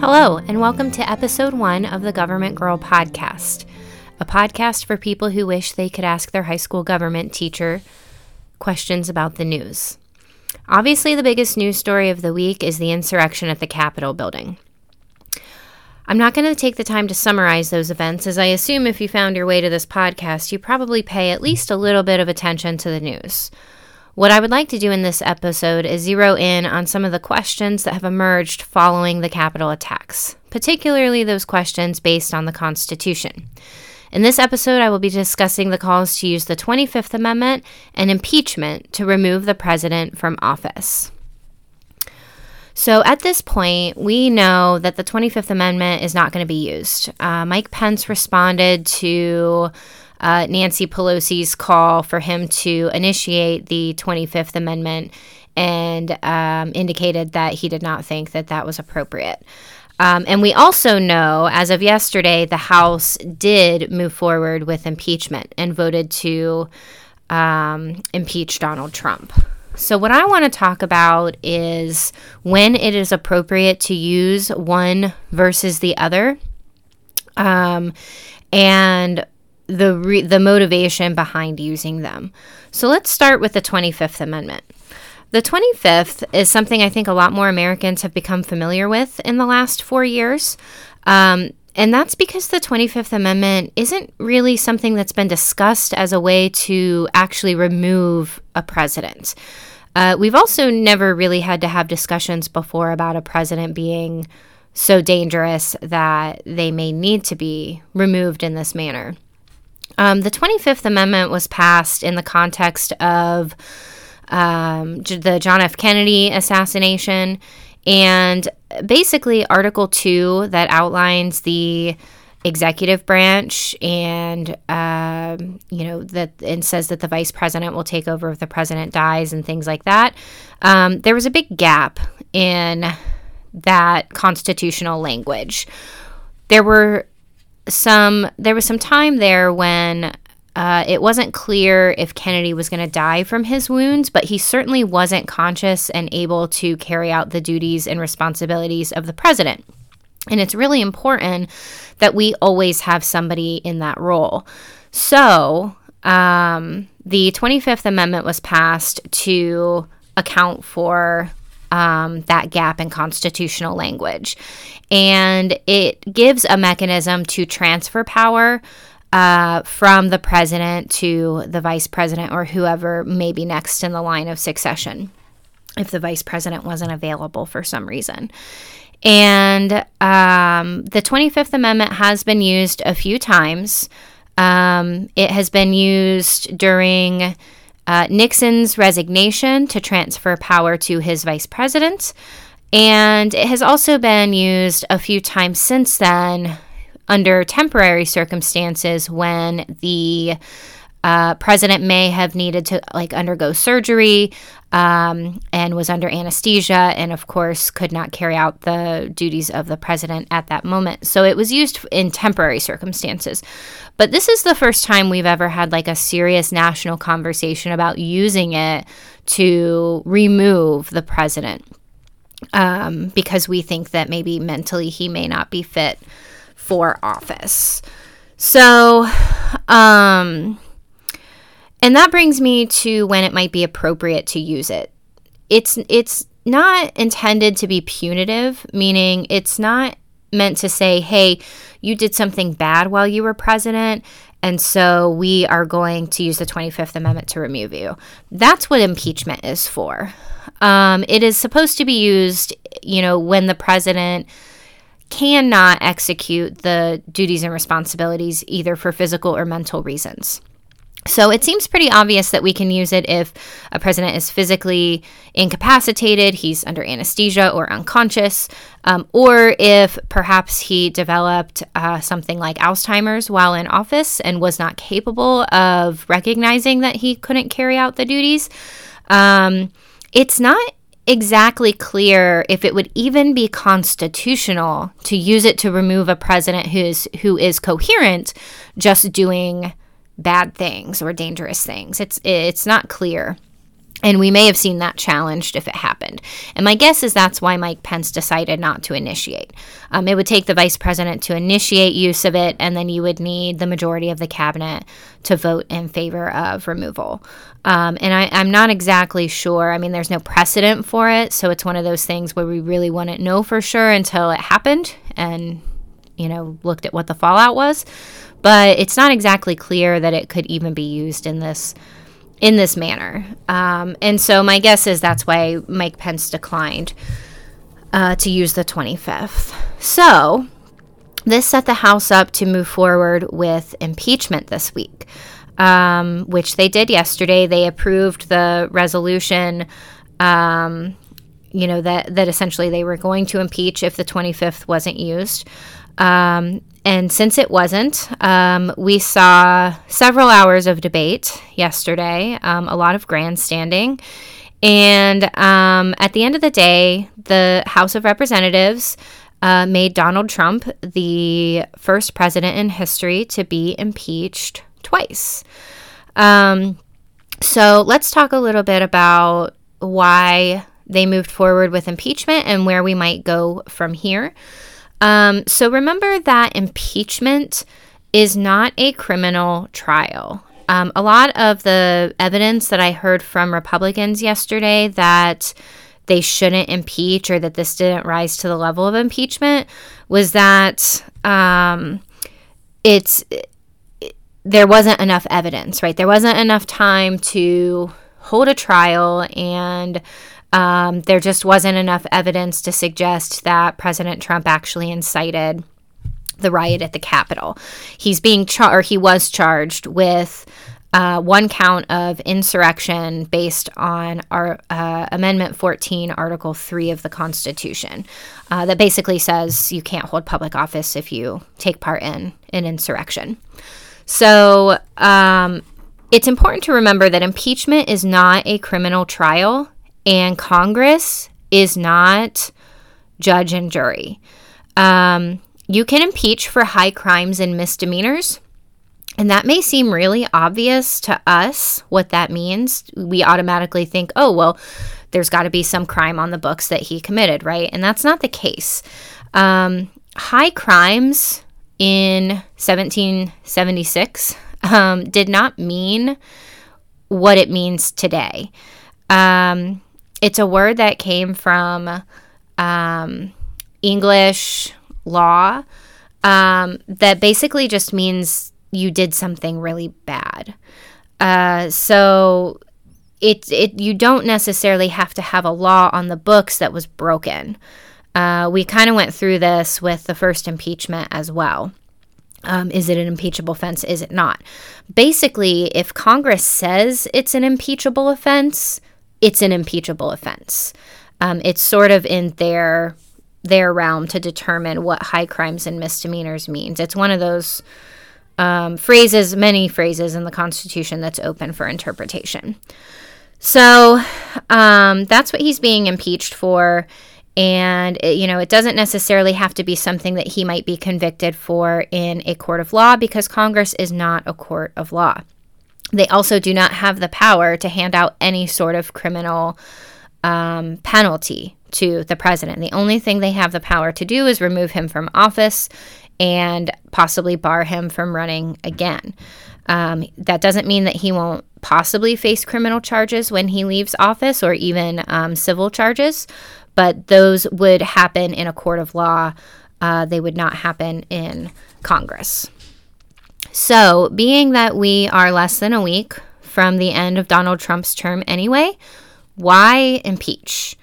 Hello, and welcome to episode one of the Government Girl podcast, a podcast for people who wish they could ask their high school government teacher questions about the news. Obviously, the biggest news story of the week is the insurrection at the Capitol building. I'm not going to take the time to summarize those events, as I assume if you found your way to this podcast, you probably pay at least a little bit of attention to the news. What I would like to do in this episode is zero in on some of the questions that have emerged following the Capitol attacks, particularly those questions based on the Constitution. In this episode, I will be discussing the calls to use the 25th Amendment and impeachment to remove the president from office. So at this point, we know that the 25th Amendment is not going to be used. Uh, Mike Pence responded to uh, Nancy Pelosi's call for him to initiate the 25th Amendment and um, indicated that he did not think that that was appropriate. Um, and we also know, as of yesterday, the House did move forward with impeachment and voted to um, impeach Donald Trump. So, what I want to talk about is when it is appropriate to use one versus the other. Um, and the re- the motivation behind using them. So let's start with the 25th Amendment. The 25th is something I think a lot more Americans have become familiar with in the last four years. Um, and that's because the 25th Amendment isn't really something that's been discussed as a way to actually remove a president. Uh, we've also never really had to have discussions before about a president being so dangerous that they may need to be removed in this manner. Um, the 25th Amendment was passed in the context of um, the John F. Kennedy assassination and basically Article 2 that outlines the executive branch and um, you know that and says that the vice president will take over if the president dies and things like that um, there was a big gap in that constitutional language there were some there was some time there when uh, it wasn't clear if Kennedy was going to die from his wounds, but he certainly wasn't conscious and able to carry out the duties and responsibilities of the president. And it's really important that we always have somebody in that role. So, um, the 25th Amendment was passed to account for um, that gap in constitutional language. And it gives a mechanism to transfer power uh, from the president to the vice president or whoever may be next in the line of succession if the vice president wasn't available for some reason. And um, the 25th Amendment has been used a few times. Um, it has been used during uh, Nixon's resignation to transfer power to his vice president. And it has also been used a few times since then under temporary circumstances when the uh, president may have needed to like undergo surgery um, and was under anesthesia and of course could not carry out the duties of the president at that moment. So it was used in temporary circumstances. But this is the first time we've ever had like a serious national conversation about using it to remove the president um, because we think that maybe mentally he may not be fit for office. So um and that brings me to when it might be appropriate to use it. It's it's not intended to be punitive, meaning it's not meant to say, "Hey, you did something bad while you were president." And so we are going to use the 25th Amendment to remove you. That's what impeachment is for. Um, it is supposed to be used, you know, when the president cannot execute the duties and responsibilities either for physical or mental reasons. So it seems pretty obvious that we can use it if a president is physically incapacitated, he's under anesthesia or unconscious, um, or if perhaps he developed uh, something like Alzheimer's while in office and was not capable of recognizing that he couldn't carry out the duties. Um, it's not exactly clear if it would even be constitutional to use it to remove a president who is who is coherent just doing bad things or dangerous things. It's it's not clear. And we may have seen that challenged if it happened. And my guess is that's why Mike Pence decided not to initiate. Um, it would take the vice president to initiate use of it, and then you would need the majority of the cabinet to vote in favor of removal. Um, and I, am not exactly sure. I mean, there's no precedent for it. So it's one of those things where we really wouldn't know for sure until it happened and, you know, looked at what the fallout was. But it's not exactly clear that it could even be used in this in this manner. Um, and so my guess is that's why Mike Pence declined uh, to use the 25th. So this set the House up to move forward with impeachment this week, um, which they did yesterday. They approved the resolution. Um, you know that that essentially they were going to impeach if the 25th wasn't used. Um, and since it wasn't, um, we saw several hours of debate yesterday, um, a lot of grandstanding. And um, at the end of the day, the House of Representatives uh, made Donald Trump the first president in history to be impeached twice. Um, so let's talk a little bit about why they moved forward with impeachment and where we might go from here. Um, so remember that impeachment is not a criminal trial. Um, a lot of the evidence that I heard from Republicans yesterday that they shouldn't impeach or that this didn't rise to the level of impeachment was that um, it's it, there wasn't enough evidence, right? There wasn't enough time to hold a trial and um, there just wasn't enough evidence to suggest that President Trump actually incited the riot at the Capitol. He's being charged, or he was charged with uh, one count of insurrection based on our uh, Amendment 14, Article 3 of the Constitution, uh, that basically says you can't hold public office if you take part in an insurrection. So um, it's important to remember that impeachment is not a criminal trial. And Congress is not judge and jury. Um, you can impeach for high crimes and misdemeanors. And that may seem really obvious to us what that means. We automatically think, oh, well, there's got to be some crime on the books that he committed, right? And that's not the case. Um, high crimes in 1776 um, did not mean what it means today. Um, it's a word that came from um, English law um, that basically just means you did something really bad. Uh, so it, it you don't necessarily have to have a law on the books that was broken. Uh, we kind of went through this with the first impeachment as well. Um, is it an impeachable offense? Is it not? Basically, if Congress says it's an impeachable offense, it's an impeachable offense. Um, it's sort of in their their realm to determine what high crimes and misdemeanors means. It's one of those um, phrases, many phrases in the Constitution that's open for interpretation. So um, that's what he's being impeached for. And, it, you know, it doesn't necessarily have to be something that he might be convicted for in a court of law because Congress is not a court of law. They also do not have the power to hand out any sort of criminal um, penalty to the president. The only thing they have the power to do is remove him from office and possibly bar him from running again. Um, that doesn't mean that he won't possibly face criminal charges when he leaves office or even um, civil charges, but those would happen in a court of law. Uh, they would not happen in Congress. So, being that we are less than a week from the end of Donald Trump's term anyway, why impeach?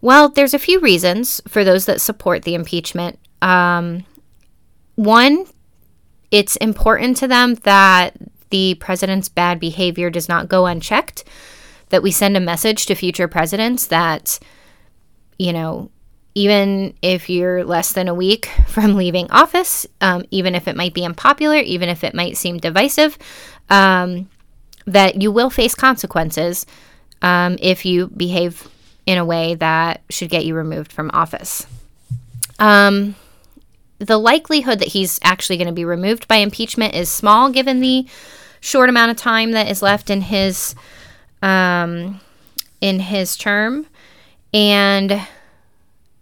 Well, there's a few reasons for those that support the impeachment. Um, one, it's important to them that the president's bad behavior does not go unchecked, that we send a message to future presidents that, you know, even if you're less than a week from leaving office, um, even if it might be unpopular, even if it might seem divisive, um, that you will face consequences um, if you behave in a way that should get you removed from office. Um, the likelihood that he's actually going to be removed by impeachment is small given the short amount of time that is left in his um, in his term. And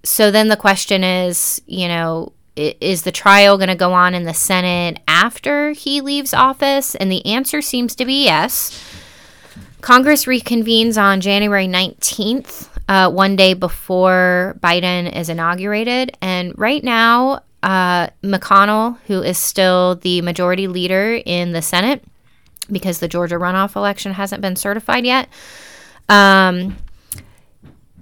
so then the question is, you know, is the trial going to go on in the Senate after he leaves office? And the answer seems to be yes. Congress reconvenes on January 19th, uh, one day before Biden is inaugurated. And right now, uh, McConnell, who is still the majority leader in the Senate, because the Georgia runoff election hasn't been certified yet, um,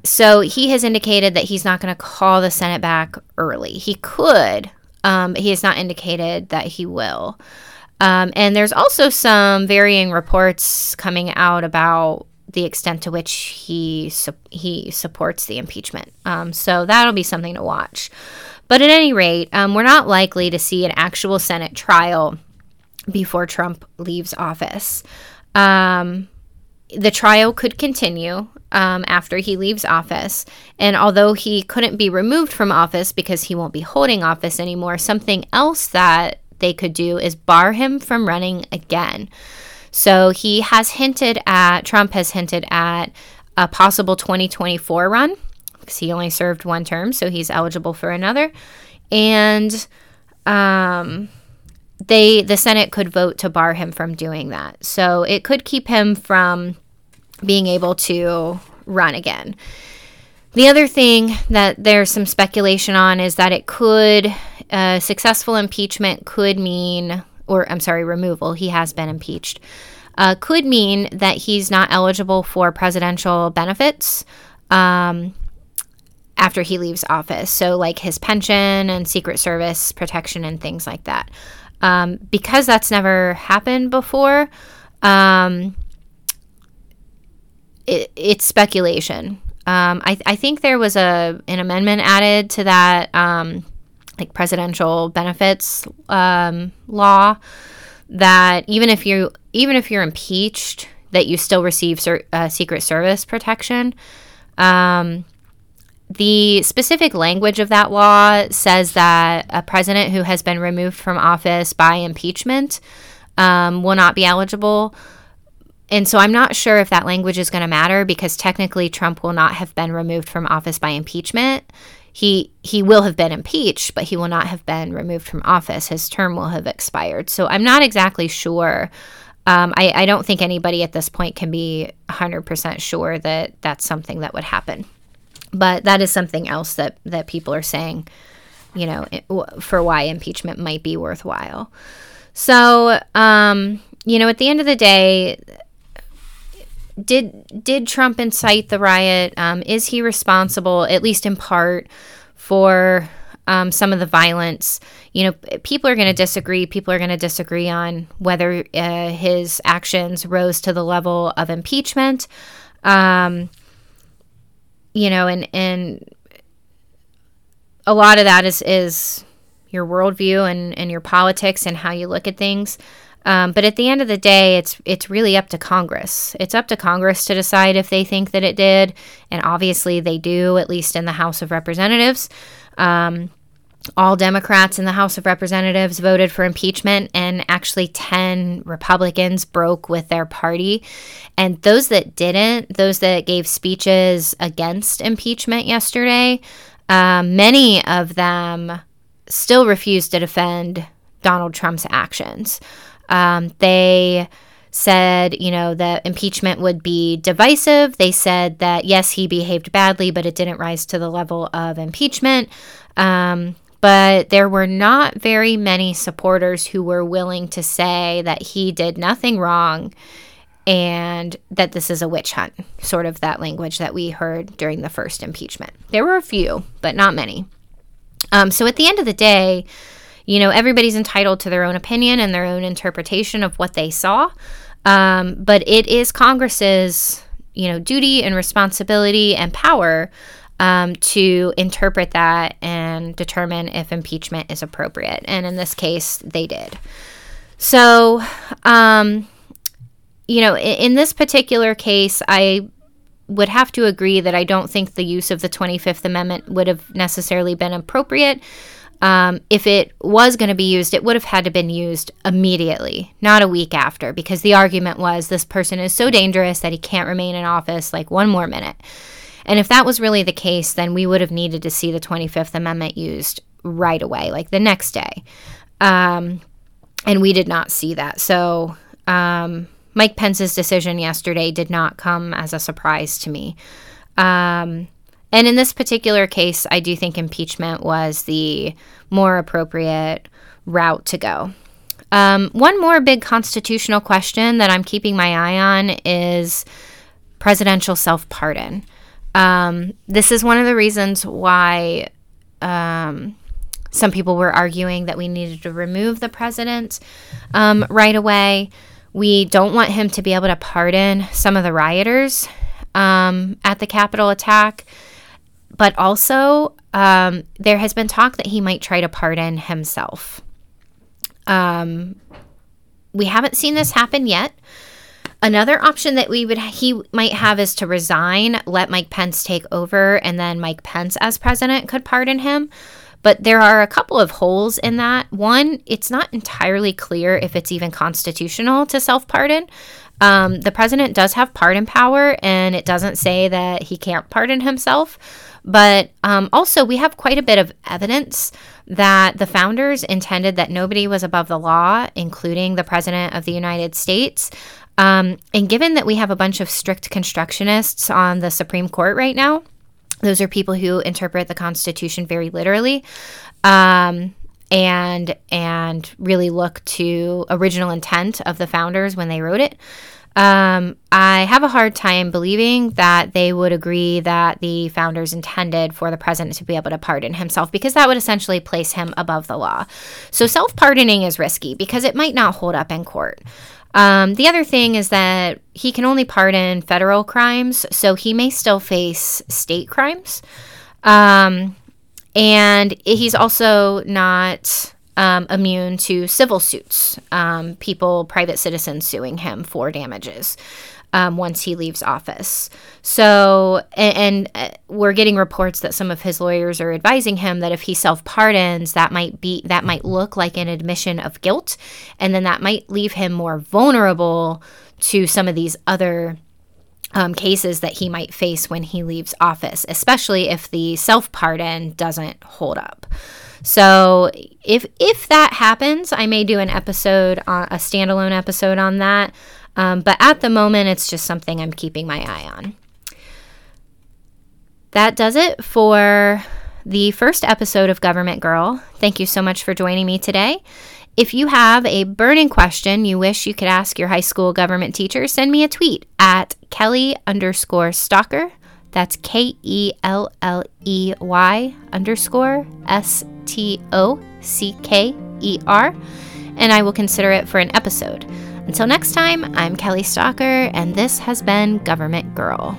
so he has indicated that he's not going to call the Senate back early. He could, um, he has not indicated that he will. Um, and there's also some varying reports coming out about the extent to which he su- he supports the impeachment. Um, so that'll be something to watch. But at any rate, um, we're not likely to see an actual Senate trial before Trump leaves office. Um, the trial could continue um, after he leaves office. And although he couldn't be removed from office because he won't be holding office anymore, something else that they could do is bar him from running again. So he has hinted at, Trump has hinted at a possible 2024 run because he only served one term, so he's eligible for another. And um, they, the Senate could vote to bar him from doing that. So it could keep him from being able to run again. The other thing that there's some speculation on is that it could, uh, successful impeachment could mean, or I'm sorry, removal, he has been impeached, uh, could mean that he's not eligible for presidential benefits um, after he leaves office. So, like his pension and Secret Service protection and things like that. Um, because that's never happened before, um, it, it's speculation. Um, I, I, think there was a an amendment added to that um, like presidential benefits um, law that even if you even if you're impeached, that you still receive ser- uh, Secret Service protection. Um, the specific language of that law says that a president who has been removed from office by impeachment um, will not be eligible and so I'm not sure if that language is going to matter because technically Trump will not have been removed from office by impeachment. He he will have been impeached, but he will not have been removed from office. His term will have expired. So I'm not exactly sure. Um, I, I don't think anybody at this point can be 100% sure that that's something that would happen. But that is something else that, that people are saying, you know, for why impeachment might be worthwhile. So, um, you know, at the end of the day, did did Trump incite the riot? Um, is he responsible, at least in part, for um, some of the violence? You know, people are going to disagree. People are going to disagree on whether uh, his actions rose to the level of impeachment. Um, you know, and and a lot of that is is your worldview and and your politics and how you look at things. Um, but at the end of the day, it's it's really up to Congress. It's up to Congress to decide if they think that it did, and obviously they do, at least in the House of Representatives. Um, all Democrats in the House of Representatives voted for impeachment, and actually 10 Republicans broke with their party. And those that didn't, those that gave speeches against impeachment yesterday, um, many of them still refused to defend Donald Trump's actions. Um, they said, you know, that impeachment would be divisive. They said that, yes, he behaved badly, but it didn't rise to the level of impeachment. Um, but there were not very many supporters who were willing to say that he did nothing wrong and that this is a witch hunt, sort of that language that we heard during the first impeachment. There were a few, but not many. Um, so at the end of the day, you know, everybody's entitled to their own opinion and their own interpretation of what they saw. Um, but it is Congress's, you know, duty and responsibility and power um, to interpret that and determine if impeachment is appropriate. And in this case, they did. So, um, you know, in, in this particular case, I would have to agree that I don't think the use of the 25th Amendment would have necessarily been appropriate. Um, if it was going to be used, it would have had to been used immediately, not a week after, because the argument was this person is so dangerous that he can't remain in office like one more minute. And if that was really the case, then we would have needed to see the 25th Amendment used right away, like the next day. Um, and we did not see that. So um, Mike Pence's decision yesterday did not come as a surprise to me. Um, and in this particular case, I do think impeachment was the more appropriate route to go. Um, one more big constitutional question that I'm keeping my eye on is presidential self pardon. Um, this is one of the reasons why um, some people were arguing that we needed to remove the president um, right away. We don't want him to be able to pardon some of the rioters um, at the Capitol attack. But also, um, there has been talk that he might try to pardon himself. Um, we haven't seen this happen yet. Another option that we would he might have is to resign, let Mike Pence take over, and then Mike Pence as president could pardon him. But there are a couple of holes in that. One, it's not entirely clear if it's even constitutional to self pardon. Um, the president does have pardon power, and it doesn't say that he can't pardon himself. But um, also, we have quite a bit of evidence that the founders intended that nobody was above the law, including the president of the United States. Um, and given that we have a bunch of strict constructionists on the Supreme Court right now, those are people who interpret the Constitution very literally. Um, and and really look to original intent of the founders when they wrote it. Um, I have a hard time believing that they would agree that the founders intended for the president to be able to pardon himself because that would essentially place him above the law. So self pardoning is risky because it might not hold up in court. Um, the other thing is that he can only pardon federal crimes, so he may still face state crimes. Um, and he's also not um, immune to civil suits, um, people, private citizens suing him for damages um, once he leaves office. So, and, and, uh, we're getting reports that some of his lawyers are advising him that if he self pardons, that might be that might look like an admission of guilt, and then that might leave him more vulnerable to some of these other. Um, cases that he might face when he leaves office, especially if the self pardon doesn't hold up. So if if that happens, I may do an episode, on, a standalone episode on that. Um, but at the moment, it's just something I'm keeping my eye on. That does it for the first episode of Government Girl. Thank you so much for joining me today. If you have a burning question you wish you could ask your high school government teacher, send me a tweet at Kelley underscore stocker. That's K E L L E Y underscore S T O C K E R. And I will consider it for an episode. Until next time, I'm Kelley Stocker, and this has been Government Girl.